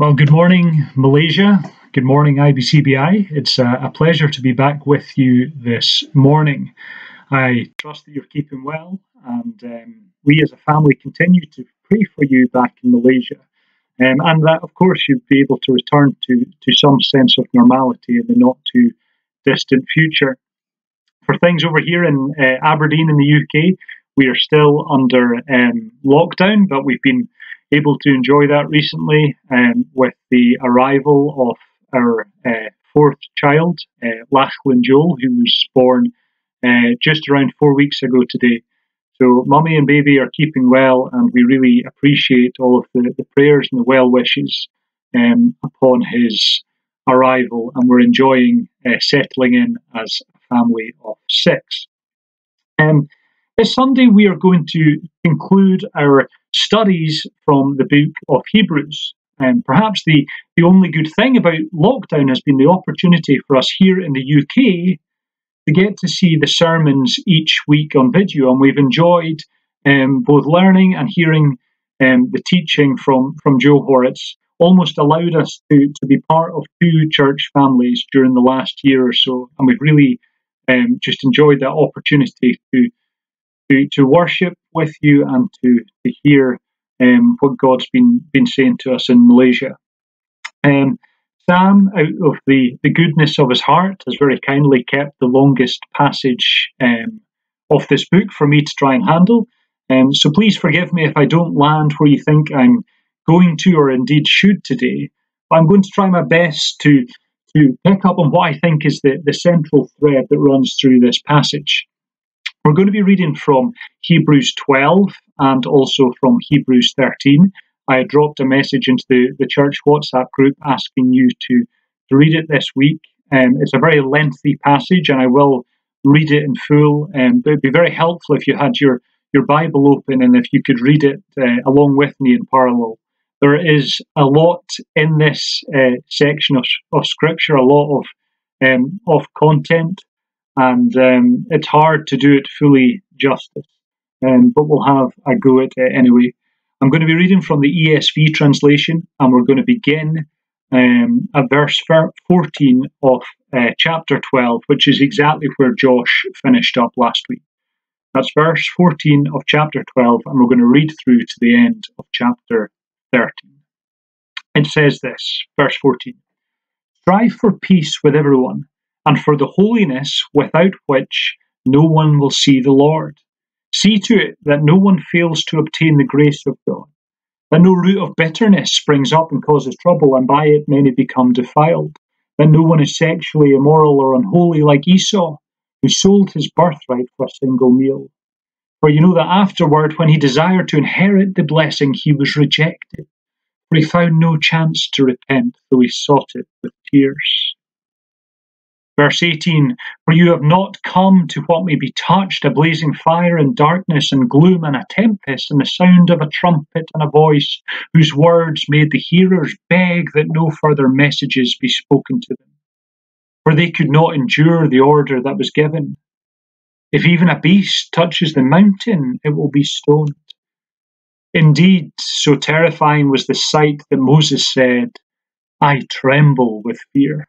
Well, good morning, Malaysia. Good morning, IBCBI. It's a, a, pleasure to be back with you this morning. I trust that you're keeping well, and um, we as a family continue to pray for you back in Malaysia. Um, and that, of course, you'll be able to return to, to some sense of normality in the not too distant future. For things over here in uh, Aberdeen in the UK, we are still under um, lockdown, but we've been able to enjoy that recently um, with the arrival of our uh, fourth child, uh, Lachlan Joel, who was born uh, just around four weeks ago today. So, mummy and baby are keeping well, and we really appreciate all of the, the prayers and the well wishes um, upon his arrival, and we're enjoying uh, settling in as a family of six. Um, this Sunday, we are going to conclude our studies from the book of Hebrews. And perhaps the, the only good thing about lockdown has been the opportunity for us here in the UK to get to see the sermons each week on video. And we've enjoyed um, both learning and hearing um, the teaching from, from Joe Hoare. It's almost allowed us to, to be part of two church families during the last year or so. And we've really um, just enjoyed that opportunity to to, to worship with you and to, to hear um, what God's been, been saying to us in Malaysia. Um, Sam, out of the, the goodness of his heart, has very kindly kept the longest passage um, of this book for me to try and handle. Um, so please forgive me if I don't land where you think I'm going to or indeed should today. But I'm going to try my best to, to pick up on what I think is the, the central thread that runs through this passage. We're going to be reading from Hebrews 12 and also from Hebrews 13. I dropped a message into the, the church WhatsApp group asking you to, to read it this week. Um, it's a very lengthy passage, and I will read it in full. Um, but it'd be very helpful if you had your, your Bible open and if you could read it uh, along with me in parallel. There is a lot in this uh, section of, of Scripture, a lot of um, of content and um, it's hard to do it fully justice. Um, but we'll have a go at it anyway. I'm going to be reading from the ESV translation, and we're going to begin um, at verse 14 of uh, chapter 12, which is exactly where Josh finished up last week. That's verse 14 of chapter 12, and we're going to read through to the end of chapter 13. It says this, verse 14 Strive for peace with everyone and for the holiness without which no one will see the Lord. See to it that no one fails to obtain the grace of God, that no root of bitterness springs up and causes trouble, and by it many become defiled, that no one is sexually immoral or unholy like Esau, who sold his birthright for a single meal. For you know that afterward, when he desired to inherit the blessing, he was rejected, for he found no chance to repent, though he sought it with tears. Verse 18 For you have not come to what may be touched, a blazing fire and darkness and gloom and a tempest and the sound of a trumpet and a voice whose words made the hearers beg that no further messages be spoken to them. For they could not endure the order that was given. If even a beast touches the mountain, it will be stoned. Indeed, so terrifying was the sight that Moses said, I tremble with fear.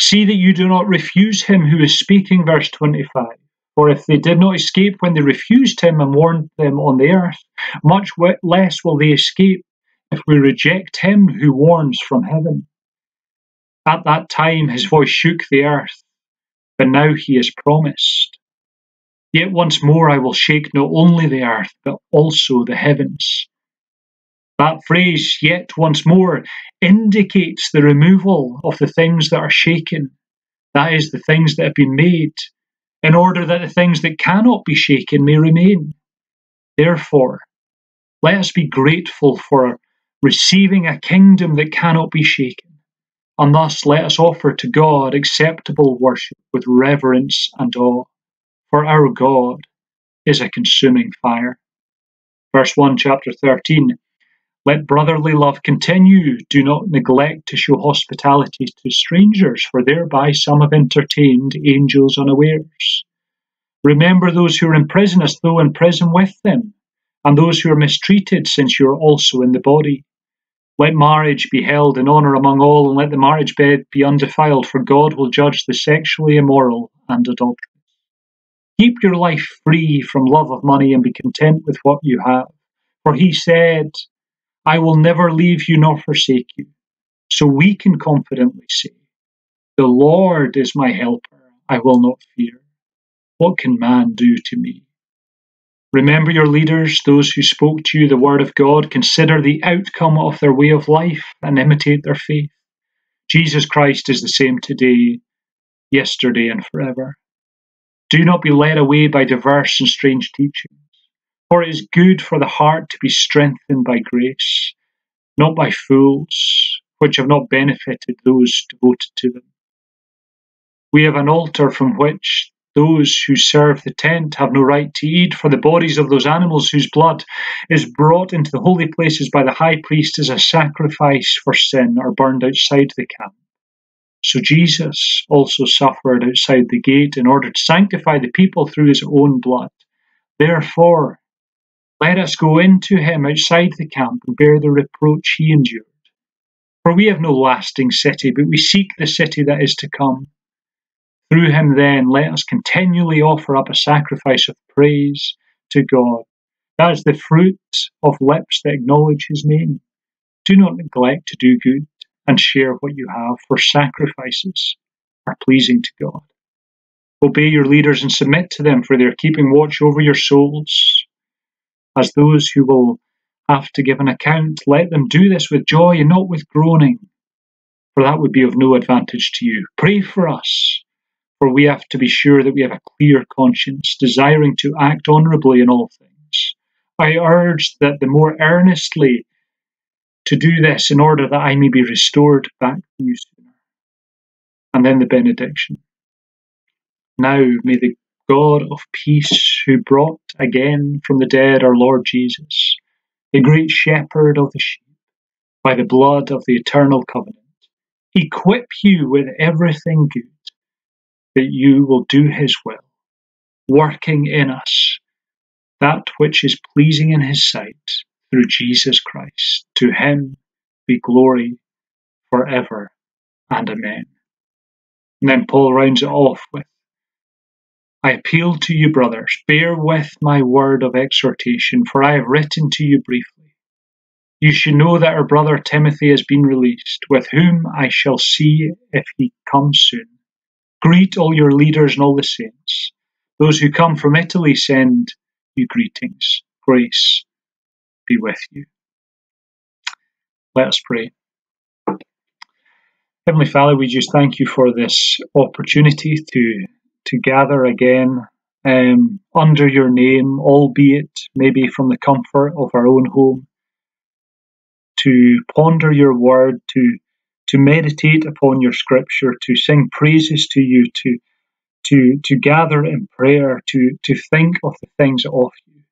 See that you do not refuse him who is speaking, verse 25. For if they did not escape when they refused him and warned them on the earth, much less will they escape if we reject him who warns from heaven. At that time his voice shook the earth, but now he has promised. Yet once more I will shake not only the earth, but also the heavens. That phrase, yet once more, indicates the removal of the things that are shaken, that is, the things that have been made, in order that the things that cannot be shaken may remain. Therefore, let us be grateful for receiving a kingdom that cannot be shaken, And thus let us offer to God acceptable worship with reverence and awe, for our God is a consuming fire. Verse 1, chapter 13 Let brotherly love continue. Do not neglect to show hospitality to strangers, for thereby some have entertained angels unawares. Remember those who are in prison as though in prison with them, and those who are mistreated, since you are also in the body. Let marriage be held in honour among all, and let the marriage bed be undefiled, for God will judge the sexually immoral and adulterous. Keep your life free from love of money and be content with what you have. For he said, I will never leave you nor forsake you. So we can confidently say, The Lord is my helper, I will not fear. What can man do to me? Remember your leaders, those who spoke to you the word of God. Consider the outcome of their way of life and imitate their faith. Jesus Christ is the same today, yesterday, and forever. Do not be led away by diverse and strange teachings, for it is good for the heart to be strengthened by grace, not by fools, which have not benefited those devoted to them. We have an altar from which those who serve the tent have no right to eat, for the bodies of those animals whose blood is brought into the holy places by the high priest as a sacrifice for sin are burned outside the camp. So Jesus also suffered outside the gate in order to sanctify the people through his own blood. Therefore, let us go into him outside the camp and bear the reproach he endured. For we have no lasting city, but we seek the city that is to come. Through him, then, let us continually offer up a sacrifice of praise to God. That is the fruit of lips that acknowledge his name. Do not neglect to do good and share what you have, for sacrifices are pleasing to God. Obey your leaders and submit to them, for they are keeping watch over your souls. As those who will have to give an account, let them do this with joy and not with groaning, for that would be of no advantage to you. Pray for us for we have to be sure that we have a clear conscience, desiring to act honourably in all things. I urge that the more earnestly to do this in order that I may be restored back to you sooner. And then the benediction. Now may the God of peace, who brought again from the dead our Lord Jesus, the great shepherd of the sheep, by the blood of the eternal covenant, equip you with everything good that you will do His will, working in us that which is pleasing in His sight through Jesus Christ. To Him be glory forever and amen. And then Paul rounds it off with I appeal to you, brothers, bear with my word of exhortation, for I have written to you briefly. You should know that our brother Timothy has been released, with whom I shall see if he comes soon. Greet all your leaders and all the saints. Those who come from Italy send you greetings. Grace be with you. Let us pray. Heavenly Father, we just thank you for this opportunity to to gather again um, under your name, albeit maybe from the comfort of our own home, to ponder your word, to to meditate upon your scripture, to sing praises to you, to to to gather in prayer, to to think of the things of you.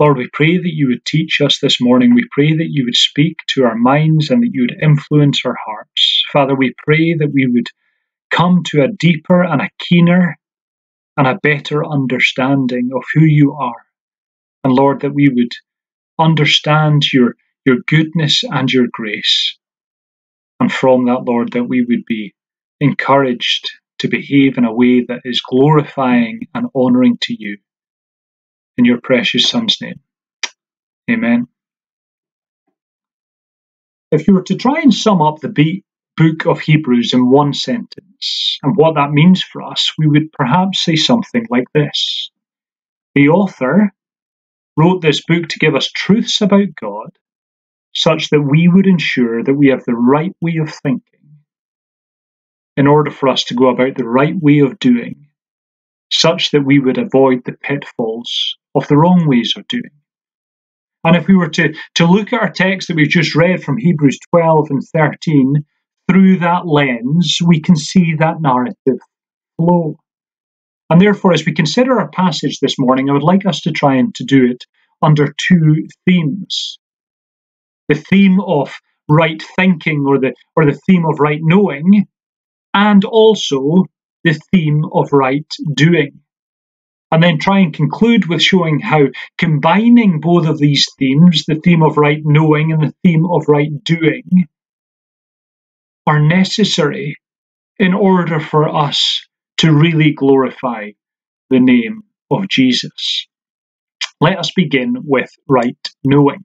Lord, we pray that you would teach us this morning. We pray that you would speak to our minds and that you would influence our hearts. Father, we pray that we would come to a deeper and a keener and a better understanding of who you are. And Lord, that we would understand your, your goodness and your grace. And from that, Lord, that we would be encouraged to behave in a way that is glorifying and honouring to you. In your precious Son's name. Amen. If you were to try and sum up the book of Hebrews in one sentence and what that means for us, we would perhaps say something like this The author wrote this book to give us truths about God such that we would ensure that we have the right way of thinking in order for us to go about the right way of doing, such that we would avoid the pitfalls of the wrong ways of doing. And if we were to, to look at our text that we've just read from Hebrews 12 and 13, through that lens, we can see that narrative flow. And therefore, as we consider our passage this morning, I would like us to try and to do it under two themes. The theme of right thinking or the or the theme of right knowing, and also the theme of right doing. And then try and conclude with showing how combining both of these themes, the theme of right knowing and the theme of right doing, are necessary in order for us to really glorify the name of Jesus. Let us begin with right knowing.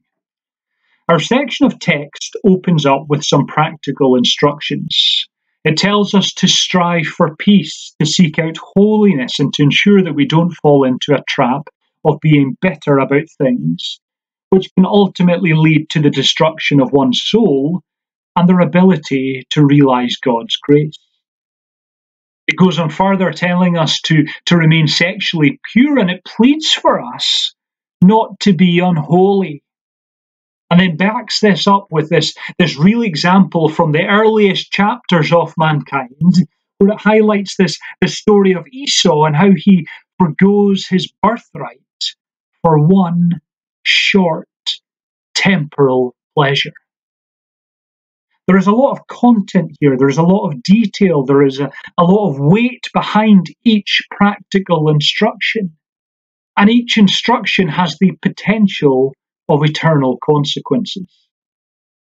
Our section of text opens up with some practical instructions. It tells us to strive for peace, to seek out holiness, and to ensure that we don't fall into a trap of being bitter about things, which can ultimately lead to the destruction of one's soul and their ability to realize God's grace. It goes on further telling us to, to remain sexually pure, and it pleads for us not to be unholy. And then backs this up with this, this real example from the earliest chapters of mankind, where it highlights this the story of Esau and how he forgoes his birthright for one short temporal pleasure. There is a lot of content here, there is a lot of detail, there is a, a lot of weight behind each practical instruction. And each instruction has the potential of eternal consequences.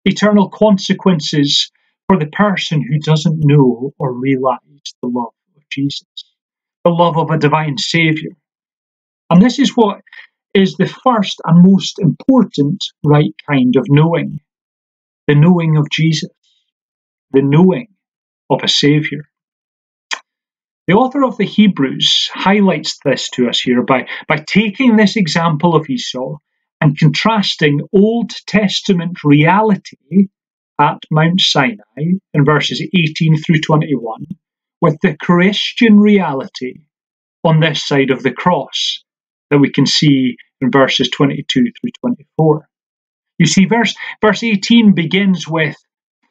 Eternal consequences for the person who doesn't know or realize the love of Jesus, the love of a divine Saviour. And this is what is the first and most important right kind of knowing the knowing of Jesus, the knowing of a Saviour. The author of the Hebrews highlights this to us here by, by taking this example of Esau and contrasting Old Testament reality at Mount Sinai in verses 18 through 21 with the Christian reality on this side of the cross that we can see in verses 22 through 24. You see, verse, verse 18 begins with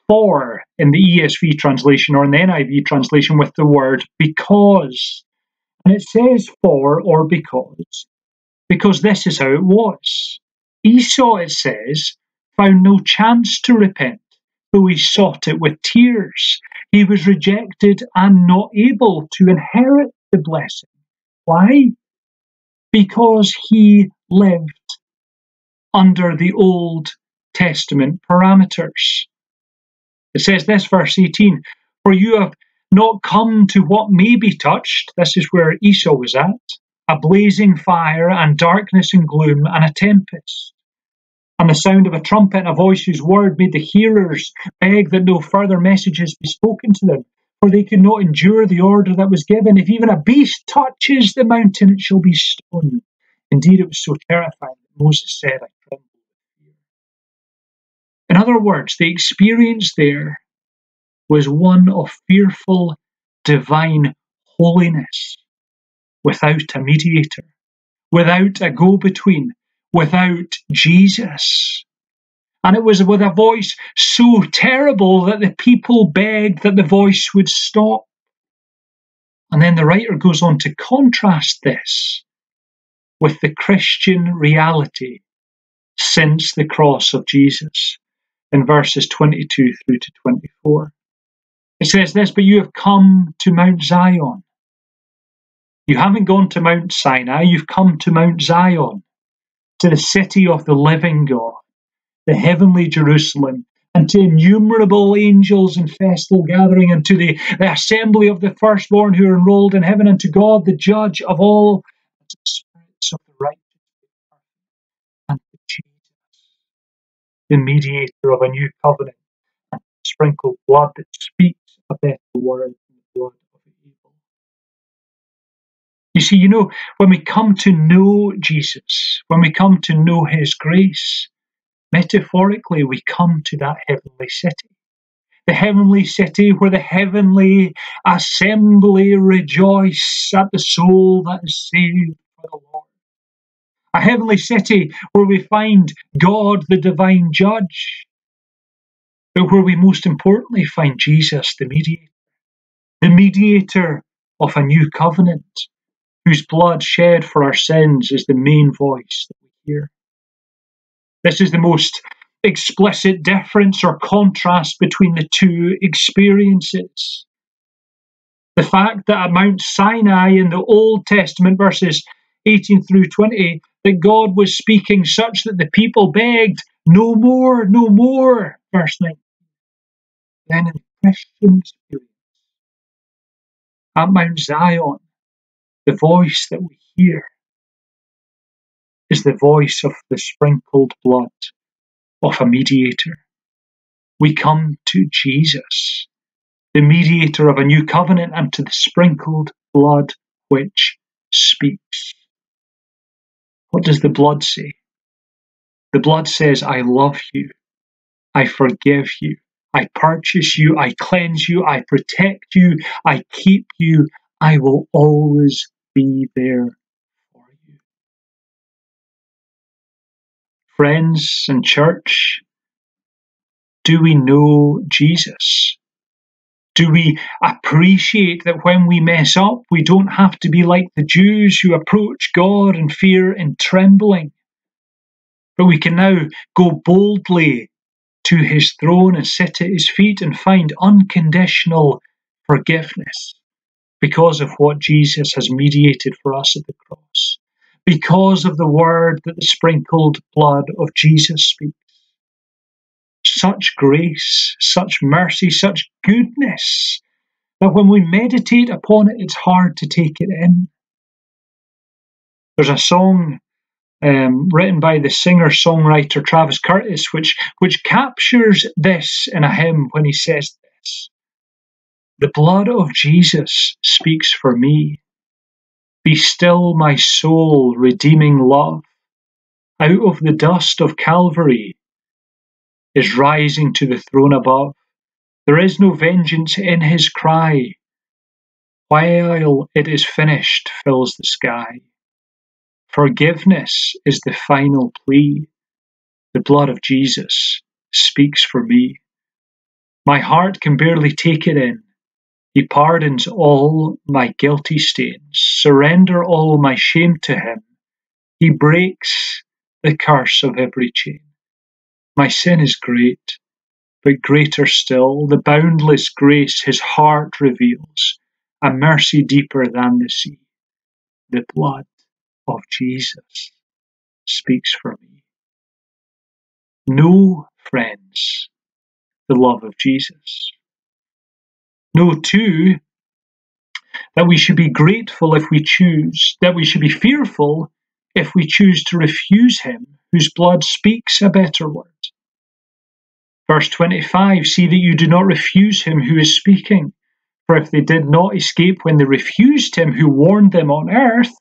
for in the ESV translation or in the NIV translation with the word because. And it says for or because, because this is how it was. Esau, it says, found no chance to repent, though he sought it with tears. He was rejected and not able to inherit the blessing. Why? Because he lived under the Old Testament parameters. It says this, verse 18 For you have not come to what may be touched, this is where Esau was at, a blazing fire and darkness and gloom and a tempest. And the sound of a trumpet and a voice whose word made the hearers beg that no further messages be spoken to them, for they could not endure the order that was given. If even a beast touches the mountain, it shall be stoned. Indeed, it was so terrifying that Moses said, I. In other words, the experience there was one of fearful divine holiness without a mediator, without a go between, without Jesus. And it was with a voice so terrible that the people begged that the voice would stop. And then the writer goes on to contrast this with the Christian reality since the cross of Jesus in verses 22 through to 24. It says this, but you have come to Mount Zion. You haven't gone to Mount Sinai, you've come to Mount Zion, to the city of the living God, the heavenly Jerusalem, and to innumerable angels in festal gathering, and to the, the assembly of the firstborn who are enrolled in heaven, and to God, the judge of all, to the spirits of the and to Jesus, the mediator of a new covenant, and sprinkled blood that speaks a better word than the blood of Abel. You see, you know, when we come to know Jesus, when we come to know his grace, metaphorically we come to that heavenly city the heavenly city where the heavenly assembly rejoice at the soul that is saved by the Lord. A heavenly city where we find God the divine judge. but where we most importantly find Jesus, the mediator, the mediator of a new covenant, whose blood shed for our sins is the main voice that we hear. This is the most explicit difference or contrast between the two experiences. The fact that at Mount Sinai in the Old Testament, verses 18 through 20, that God was speaking such that the people begged, No more, no more, verse 9. Then in the Christian experience, at Mount Zion, the voice that we hear is the voice of the sprinkled blood of a mediator. We come to Jesus, the mediator of a new covenant, and to the sprinkled blood which speaks. What does the blood say? The blood says, I love you, I forgive you, I purchase you, I cleanse you, I protect you, I keep you, I will always be there for you. Friends and church, do we know Jesus? Do we appreciate that when we mess up, we don't have to be like the Jews who approach God in fear and trembling? But we can now go boldly to his throne and sit at his feet and find unconditional forgiveness because of what Jesus has mediated for us at the cross, because of the word that the sprinkled blood of Jesus speaks such grace, such mercy, such goodness, that when we meditate upon it, it's hard to take it in. There's a song um, written by the singer songwriter Travis Cottrell, which, which captures this in a hymn when he says this The blood of Jesus speaks for me. Be still, my soul, redeeming love. Out of the dust of Calvary, is rising to the throne above. There is no vengeance in his cry. While it is finished fills the sky. Forgiveness is the final plea. The blood of Jesus speaks for me. My heart can barely take it in. He pardons all my guilty stains. Surrender all my shame to him. He breaks the curse of every chain. My sin is great, but greater still, the boundless grace his heart reveals, a mercy deeper than the sea. The blood of Jesus speaks for me. Know, friends, the love of Jesus. Know, too, that we should be grateful if we choose, that we should be fearful if we choose to refuse him whose blood speaks a better word. Verse 25 See that you do not refuse him who is speaking. For if they did not escape when they refused him who warned them on earth,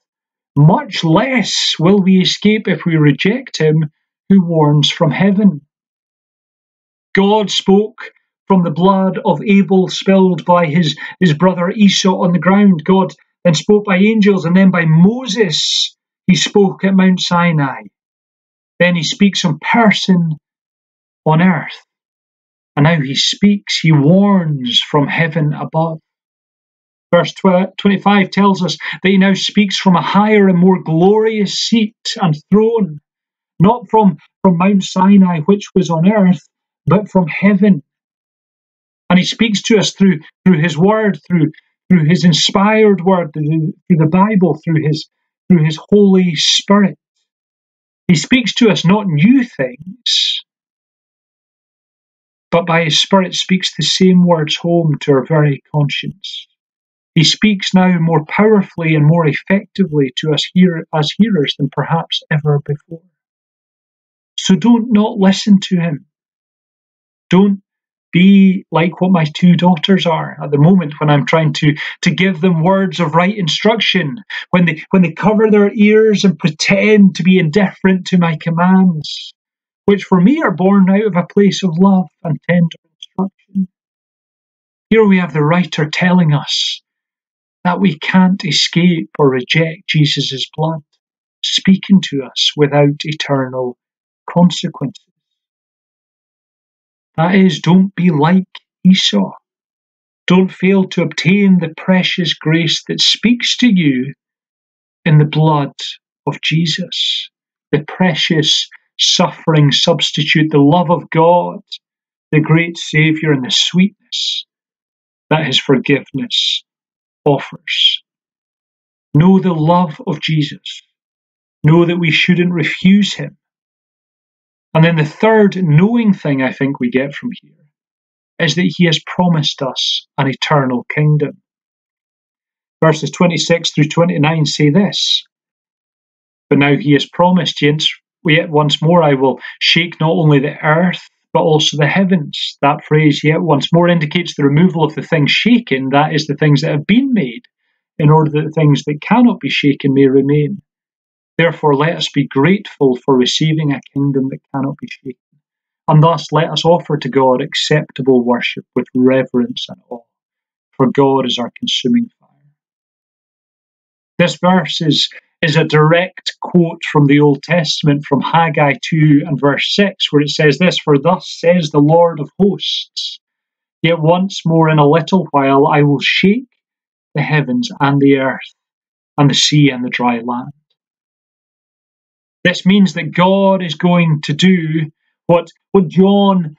much less will we escape if we reject him who warns from heaven. God spoke from the blood of Abel spilled by his, his brother Esau on the ground. God then spoke by angels, and then by Moses he spoke at Mount Sinai. Then he speaks in person on earth. And now he speaks, he warns from heaven above. Verse 25 tells us that he now speaks from a higher and more glorious seat and throne, not from, from Mount Sinai, which was on earth, but from heaven. And he speaks to us through, through his word, through, through his inspired word, through the Bible, through his, through his Holy Spirit. He speaks to us not new things, but by his Spirit speaks the same words home to our very conscience. He speaks now more powerfully and more effectively to us here as hearers than perhaps ever before. So don't not listen to him. Don't be like what my two daughters are at the moment when I'm trying to, to give them words of right instruction, when they when they cover their ears and pretend to be indifferent to my commands which for me are born out of a place of love and tender instruction. Here we have the writer telling us that we can't escape or reject Jesus' blood, speaking to us without eternal consequences. That is, don't be like Esau. Don't fail to obtain the precious grace that speaks to you in the blood of Jesus, the precious suffering substitute, the love of God, the great Saviour, and the sweetness that His forgiveness offers. Know the love of Jesus. Know that we shouldn't refuse Him. And then the third knowing thing I think we get from here is that He has promised us an eternal kingdom. Verses 26 through 29 say this But now He has promised, yet once more I will shake not only the earth, but also the heavens. That phrase, yet once more, indicates the removal of the things shaken, that is, the things that have been made, in order that the things that cannot be shaken may remain. Therefore, let us be grateful for receiving a kingdom that cannot be shaken. And thus, let us offer to God acceptable worship with reverence and awe, for God is our consuming fire. This verse is is a direct quote from the Old Testament from Haggai 2 and verse 6, where it says this For thus says the Lord of hosts, Yet once more in a little while I will shake the heavens and the earth, and the sea and the dry land. This means that God is going to do what, what John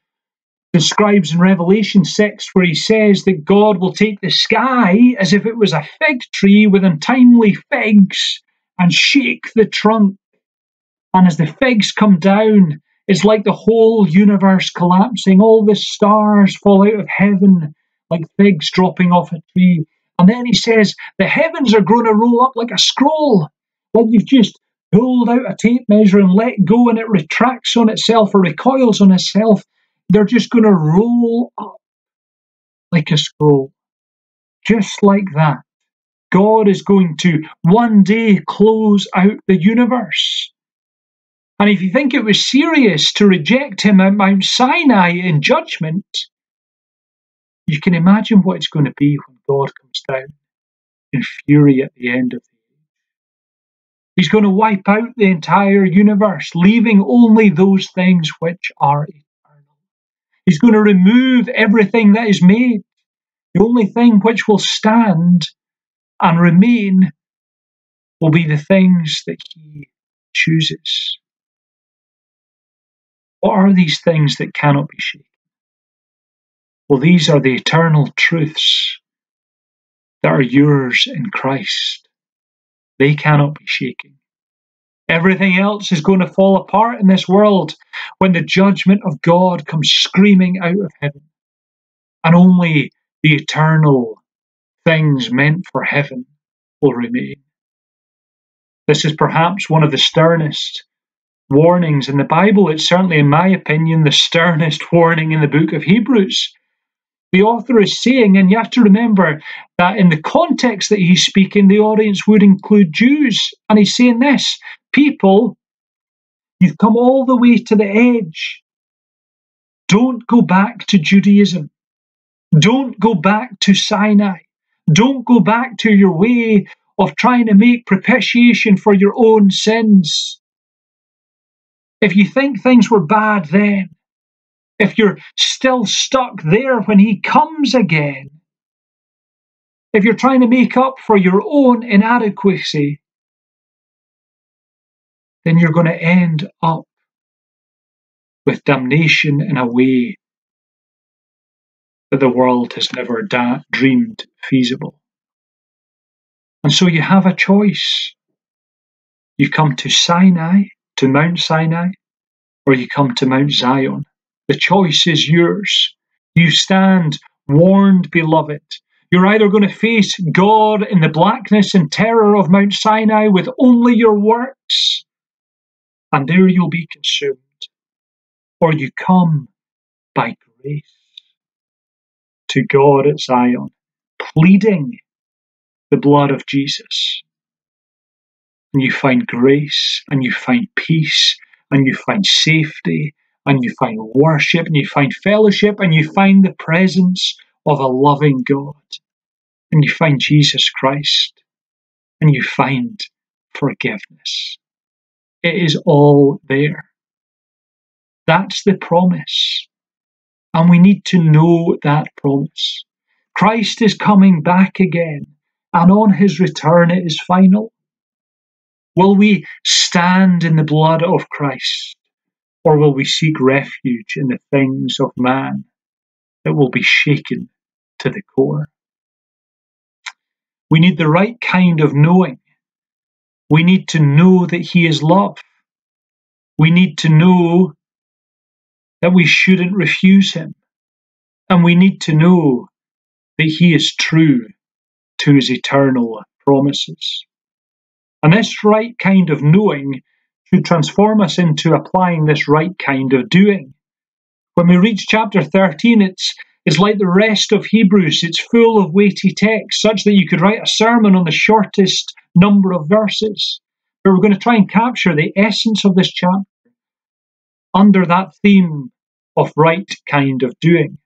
describes in Revelation 6, where he says that God will take the sky as if it was a fig tree with untimely figs and shake the trunk. And as the figs come down, it's like the whole universe collapsing. All the stars fall out of heaven like figs dropping off a tree. And then he says, the heavens are going to roll up like a scroll, like you've just pulled out a tape measure and let go and it retracts on itself or recoils on itself. They're just going to roll up like a scroll. Just like that. God is going to one day close out the universe. And if you think it was serious to reject him at Mount Sinai in judgment, you can imagine what it's going to be when God comes down in fury at the end of the age. He's going to wipe out the entire universe, leaving only those things which are eternal. He's going to remove everything that is made. The only thing which will stand and remain will be the things that He chooses. What are these things that cannot be shaken? Well, these are the eternal truths that are yours in Christ. They cannot be shaken. Everything else is going to fall apart in this world when the judgment of God comes screaming out of heaven. And only the eternal things meant for heaven will remain. This is perhaps one of the sternest warnings in the Bible. It's certainly, in my opinion, the sternest warning in the book of Hebrews. The author is saying, and you have to remember that in the context that he's speaking, the audience would include Jews. And he's saying this people, you've come all the way to the edge. Don't go back to Judaism. Don't go back to Sinai. Don't go back to your way of trying to make propitiation for your own sins. If you think things were bad then, if you're still stuck there when He comes again, if you're trying to make up for your own inadequacy, then you're going to end up with damnation in a way that the world has never da- dreamed feasible. And so you have a choice. You come to Sinai, to Mount Sinai, or you come to Mount Zion. The choice is yours. You stand warned, beloved. You're either going to face God in the blackness and terror of Mount Sinai with only your works, and there you'll be consumed, or you come by grace to God at Zion, pleading the blood of Jesus. And you find grace, and you find peace, and you find safety, and you find worship, and you find fellowship, and you find the presence of a loving God. And you find Jesus Christ, and you find forgiveness. It is all there. That's the promise. And we need to know that promise. Christ is coming back again, and on his return it is final. Will we stand in the blood of Christ, or will we seek refuge in the things of man that will be shaken to the core? We need the right kind of knowing. We need to know that He is love. We need to know that we shouldn't refuse Him. And we need to know that He is true to His eternal promises. And this right kind of knowing should transform us into applying this right kind of doing. When we reach chapter 13, it's is like the rest of Hebrews. It's full of weighty text, such that you could write a sermon on the shortest number of verses. But we're going to try and capture the essence of this chapter under that theme of right kind of doing.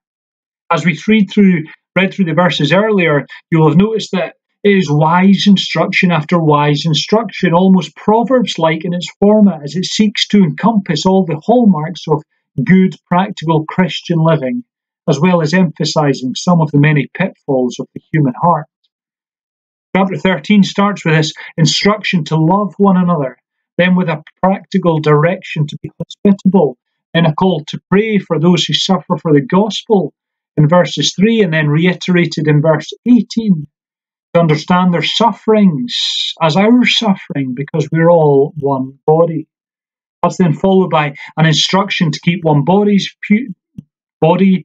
As we read through, read through the verses earlier, you'll have noticed that it is wise instruction after wise instruction, almost Proverbs like in its format, as it seeks to encompass all the hallmarks of good, practical Christian living as well as emphasizing some of the many pitfalls of the human heart. Chapter 13 starts with this instruction to love one another, then with a practical direction to be hospitable, then a call to pray for those who suffer for the gospel in verses 3, and then reiterated in verse 18 to understand their sufferings as our suffering because we're all one body. That's then followed by an instruction to keep one body's pu- body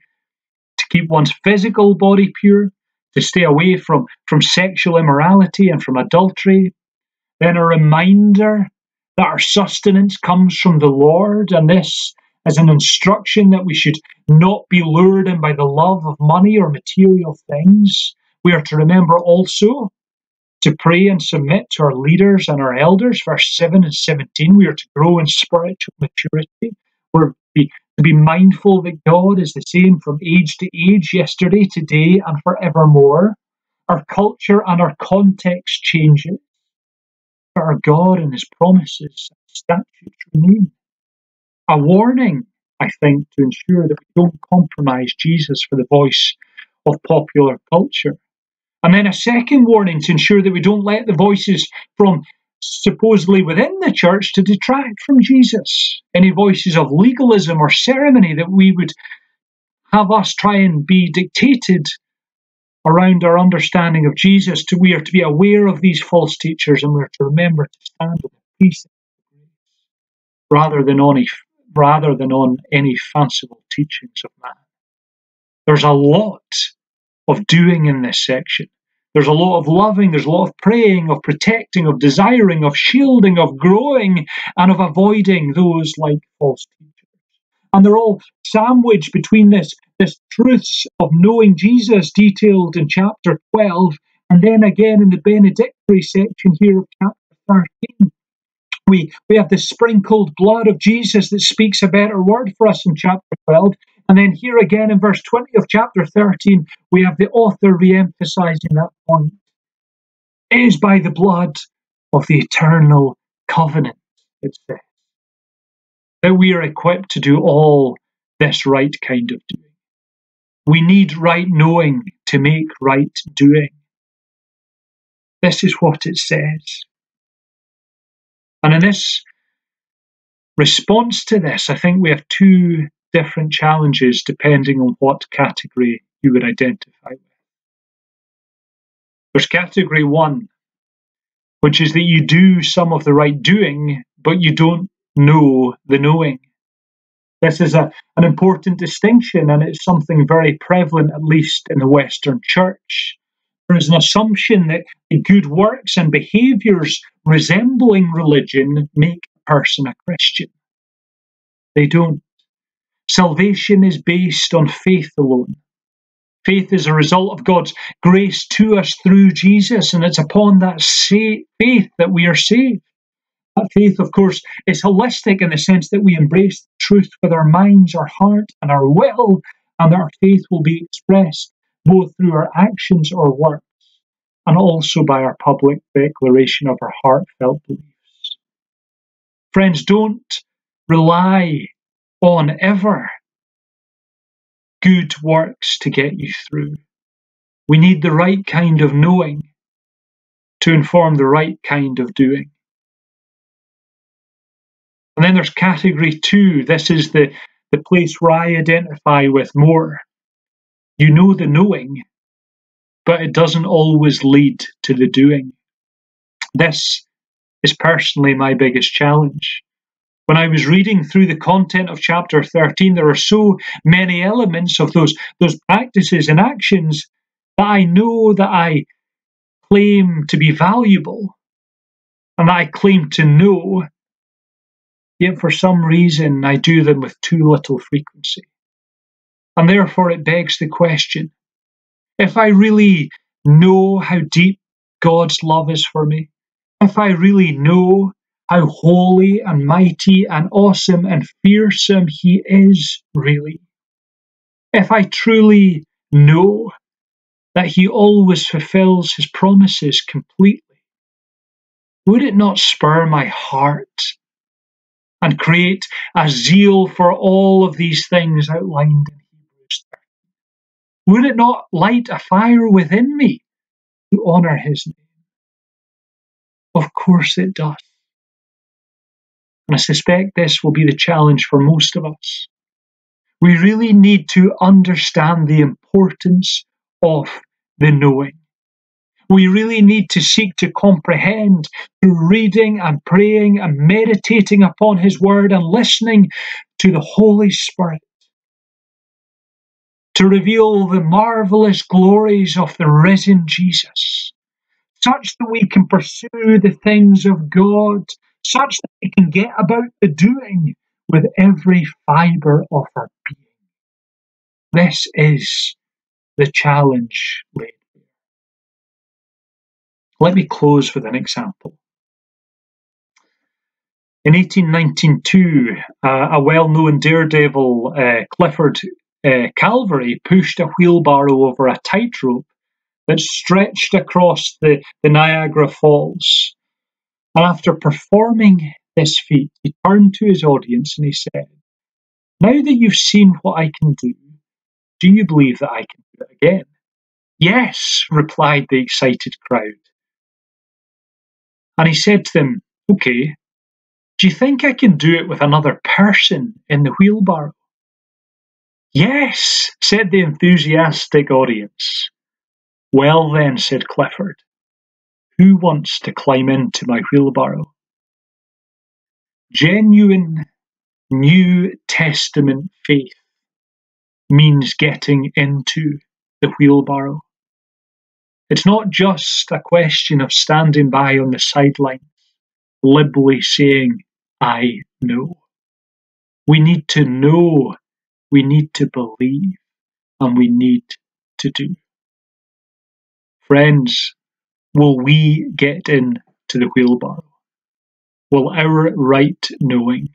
to keep one's physical body pure, to stay away from, from sexual immorality and from adultery. Then a reminder that our sustenance comes from the Lord, and this as an instruction that we should not be lured in by the love of money or material things. We are to remember also to pray and submit to our leaders and our elders. Verse 7 and 17, we are to grow in spiritual maturity. We're to be to be mindful that God is the same from age to age, yesterday, today, and forevermore. Our culture and our context changes, but our God and His promises and statutes remain. A warning, I think, to ensure that we don't compromise Jesus for the voice of popular culture. And then a second warning to ensure that we don't let the voices from supposedly within the church to detract from Jesus. Any voices of legalism or ceremony that we would have us try and be dictated around our understanding of Jesus. To, we are to be aware of these false teachers and we are to remember to stand with peace rather than on rather than on any fanciful teachings of man. There's a lot of doing in this section. There's a lot of loving, there's a lot of praying, of protecting, of desiring, of shielding, of growing, and of avoiding those like false teachers. And they're all sandwiched between this, this truths of knowing Jesus detailed in chapter 12, and then again in the benedictory section here of chapter 13. We, we have the sprinkled blood of Jesus that speaks a better word for us in chapter 12. And then here again in verse 20 of chapter 13, we have the author re emphasizing that point. It is by the blood of the eternal covenant, it says, that we are equipped to do all this right kind of doing. We need right knowing to make right doing. This is what it says. And in this response to this, I think we have two different challenges depending on what category you would identify with. There's category one, which is that you do some of the right doing, but you don't know the knowing. This is a, an important distinction, and it's something very prevalent, at least in the Western Church. There is an assumption that good works and behaviors resembling religion make a person a Christian. They don't. Salvation is based on faith alone. Faith is a result of God's grace to us through Jesus, and it's upon that faith that we are saved. That faith, of course, is holistic in the sense that we embrace truth with our minds, our heart, and our will, and that our faith will be expressed both through our actions or works, and also by our public declaration of our heartfelt beliefs. Friends, don't rely on ever good works to get you through. We need the right kind of knowing to inform the right kind of doing. And then there's category two. This is the, the place where I identify with more. You know the knowing, but it doesn't always lead to the doing. This is personally my biggest challenge. When I was reading through the content of chapter 13, there are so many elements of those, those practices and actions that I know that I claim to be valuable and that I claim to know, yet for some reason I do them with too little frequency. And therefore it begs the question if I really know how deep God's love is for me, if I really know how holy and mighty and awesome and fearsome He is, really, if I truly know that He always fulfills His promises completely, would it not spur my heart and create a zeal for all of these things outlined in Hebrews 13? Would it not light a fire within me to honour His name? Of course it does. And I suspect this will be the challenge for most of us. We really need to understand the importance of the knowing. We really need to seek to comprehend through reading and praying and meditating upon His Word and listening to the Holy Spirit to reveal the marvelous glories of the risen Jesus such that we can pursue the things of God, such that we can get about the doing with every fibre of our being. This is the challenge bare. Let me close with an example. In 1892, uh, a well known daredevil, uh, Clifford uh, Calverley, pushed a wheelbarrow over a tightrope that stretched across the, the Niagara Falls. And after performing this feat, he turned to his audience and he said, Now that you've seen what I can do, do you believe that I can do it again? Yes, replied the excited crowd. And he said to them, Okay, do you think I can do it with another person in the wheelbarrow? Yes, said the enthusiastic audience. Well then, said Clifford, who wants to climb into my wheelbarrow? Genuine New Testament faith means getting into the wheelbarrow. It's not just a question of standing by on the sidelines, glibly saying, I know. We need to know, we need to believe, and we need to do. Friends, will we get in to the wheelbarrow? Will our right knowing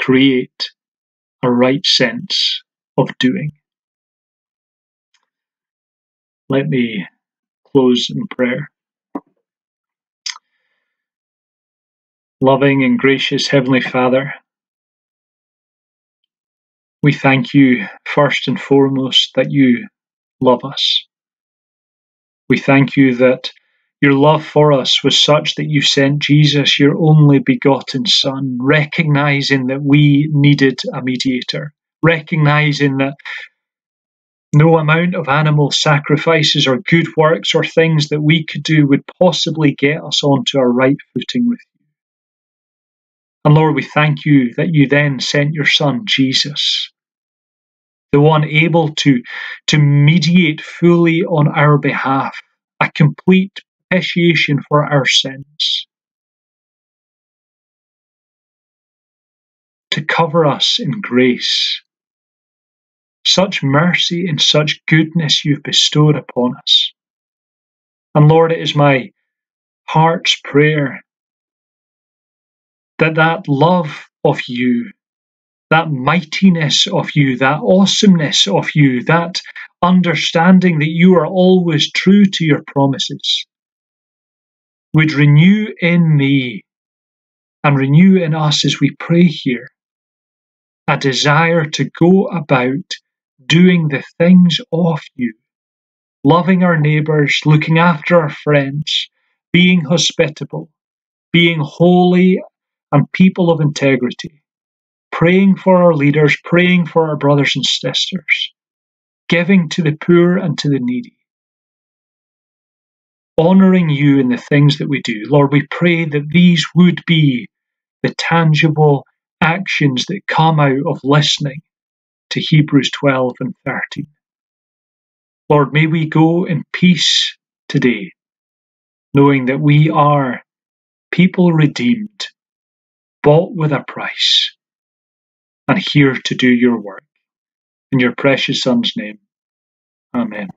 create a right sense of doing? Let me close in prayer. Loving and gracious Heavenly Father, we thank you first and foremost that you love us. We thank you that your love for us was such that you sent Jesus, your only begotten Son, recognizing that we needed a mediator, recognizing that no amount of animal sacrifices or good works or things that we could do would possibly get us onto our right footing with you. And Lord, we thank you that you then sent your Son, Jesus, the one able to, to mediate fully on our behalf, a complete propitiation for our sins, to cover us in grace. Such mercy and such goodness you've bestowed upon us. And Lord, it is my heart's prayer that that love of you that mightiness of you, that awesomeness of you, that understanding that you are always true to your promises, would renew in me and renew in us as we pray here a desire to go about doing the things of you, loving our neighbours, looking after our friends, being hospitable, being holy and people of integrity, praying for our leaders, praying for our brothers and sisters, giving to the poor and to the needy, honouring you in the things that we do. Lord, we pray that these would be the tangible actions that come out of listening to Hebrews 12 and 13. Lord, may we go in peace today, knowing that we are people redeemed, bought with a price, and here to do your work. In your precious Son's name, Amen.